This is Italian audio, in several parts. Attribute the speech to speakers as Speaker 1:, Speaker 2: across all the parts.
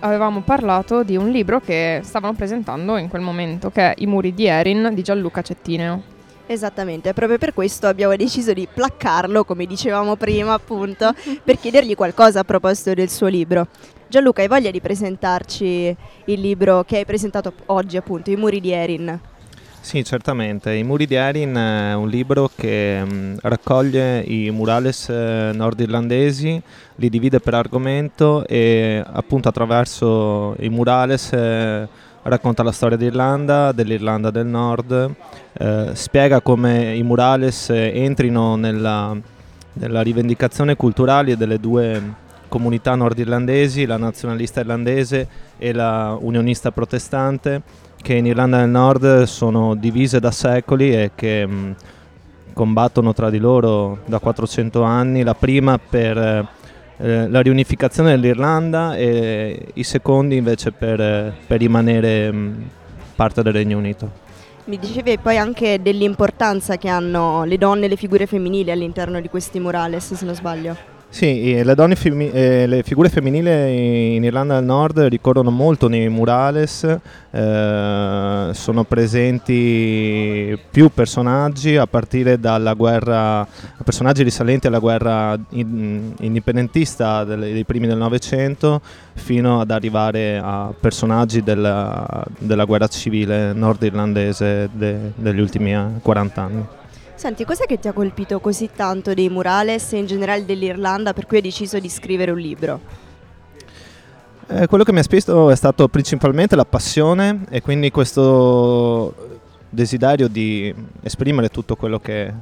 Speaker 1: avevamo parlato di un libro che stavano presentando in quel momento, che è I muri di Erin di Gianluca Cettineo.
Speaker 2: Esattamente, proprio per questo abbiamo deciso di placcarlo, come dicevamo prima, appunto, per chiedergli qualcosa a proposito del suo libro. Gianluca, hai voglia di presentarci il libro che hai presentato oggi, appunto, I muri di Erin?
Speaker 3: Sì, certamente. I muri di Erin è un libro che mh, raccoglie i murales eh, nordirlandesi, li divide per argomento e appunto attraverso i murales eh, racconta la storia d'Irlanda, dell'Irlanda del Nord, eh, spiega come i murales entrino nella, nella rivendicazione culturale delle due comunità nordirlandesi, la nazionalista irlandese e la unionista protestante, che in Irlanda del Nord sono divise da secoli e che mh, combattono tra di loro da 400 anni, la prima per eh, la riunificazione dell'Irlanda e i secondi invece per, eh, per rimanere mh, parte del Regno Unito.
Speaker 2: Mi dicevi poi anche dell'importanza che hanno le donne e le figure femminili all'interno di questi murales, se non sbaglio.
Speaker 3: Sì, le, femmi- eh, le, figure femminili in Irlanda del Nord ricorrono molto nei murales, eh, sono presenti più personaggi a partire dalla guerra, personaggi risalenti alla guerra in- indipendentista delle, dei primi del Novecento fino ad arrivare a personaggi della, della guerra civile nordirlandese de- degli ultimi 40 anni.
Speaker 2: Senti, cos'è che ti ha colpito così tanto dei murales e in generale dell'Irlanda per cui hai deciso di scrivere un libro?
Speaker 3: Eh, quello che mi ha spinto è stato principalmente la passione e quindi questo desiderio di esprimere tutto quello che,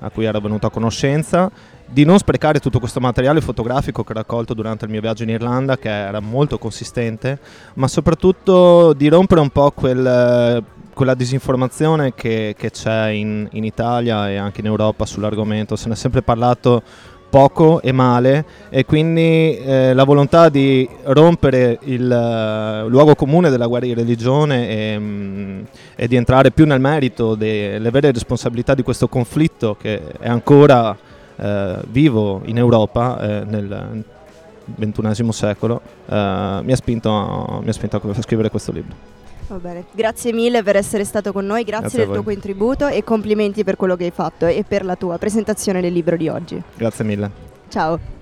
Speaker 3: a cui ero venuto a conoscenza, di non sprecare tutto questo materiale fotografico che ho raccolto durante il mio viaggio in Irlanda, che era molto consistente, ma soprattutto di rompere un po' quel quella disinformazione che, che c'è in, in, Italia e anche in Europa sull'argomento, se ne è sempre parlato poco e male e quindi eh, la volontà di rompere il uh, luogo comune della guerra di religione e, um, e di entrare più nel merito delle vere responsabilità di questo conflitto che è ancora uh, vivo in Europa uh, nel XXI secolo mi ha, spinto, mi ha spinto a scrivere questo libro.
Speaker 2: Va bene, grazie mille per essere stato con noi, grazie, grazie del tuo contributo e complimenti per quello che hai fatto e per la tua presentazione del libro di oggi.
Speaker 3: Grazie mille.
Speaker 2: Ciao.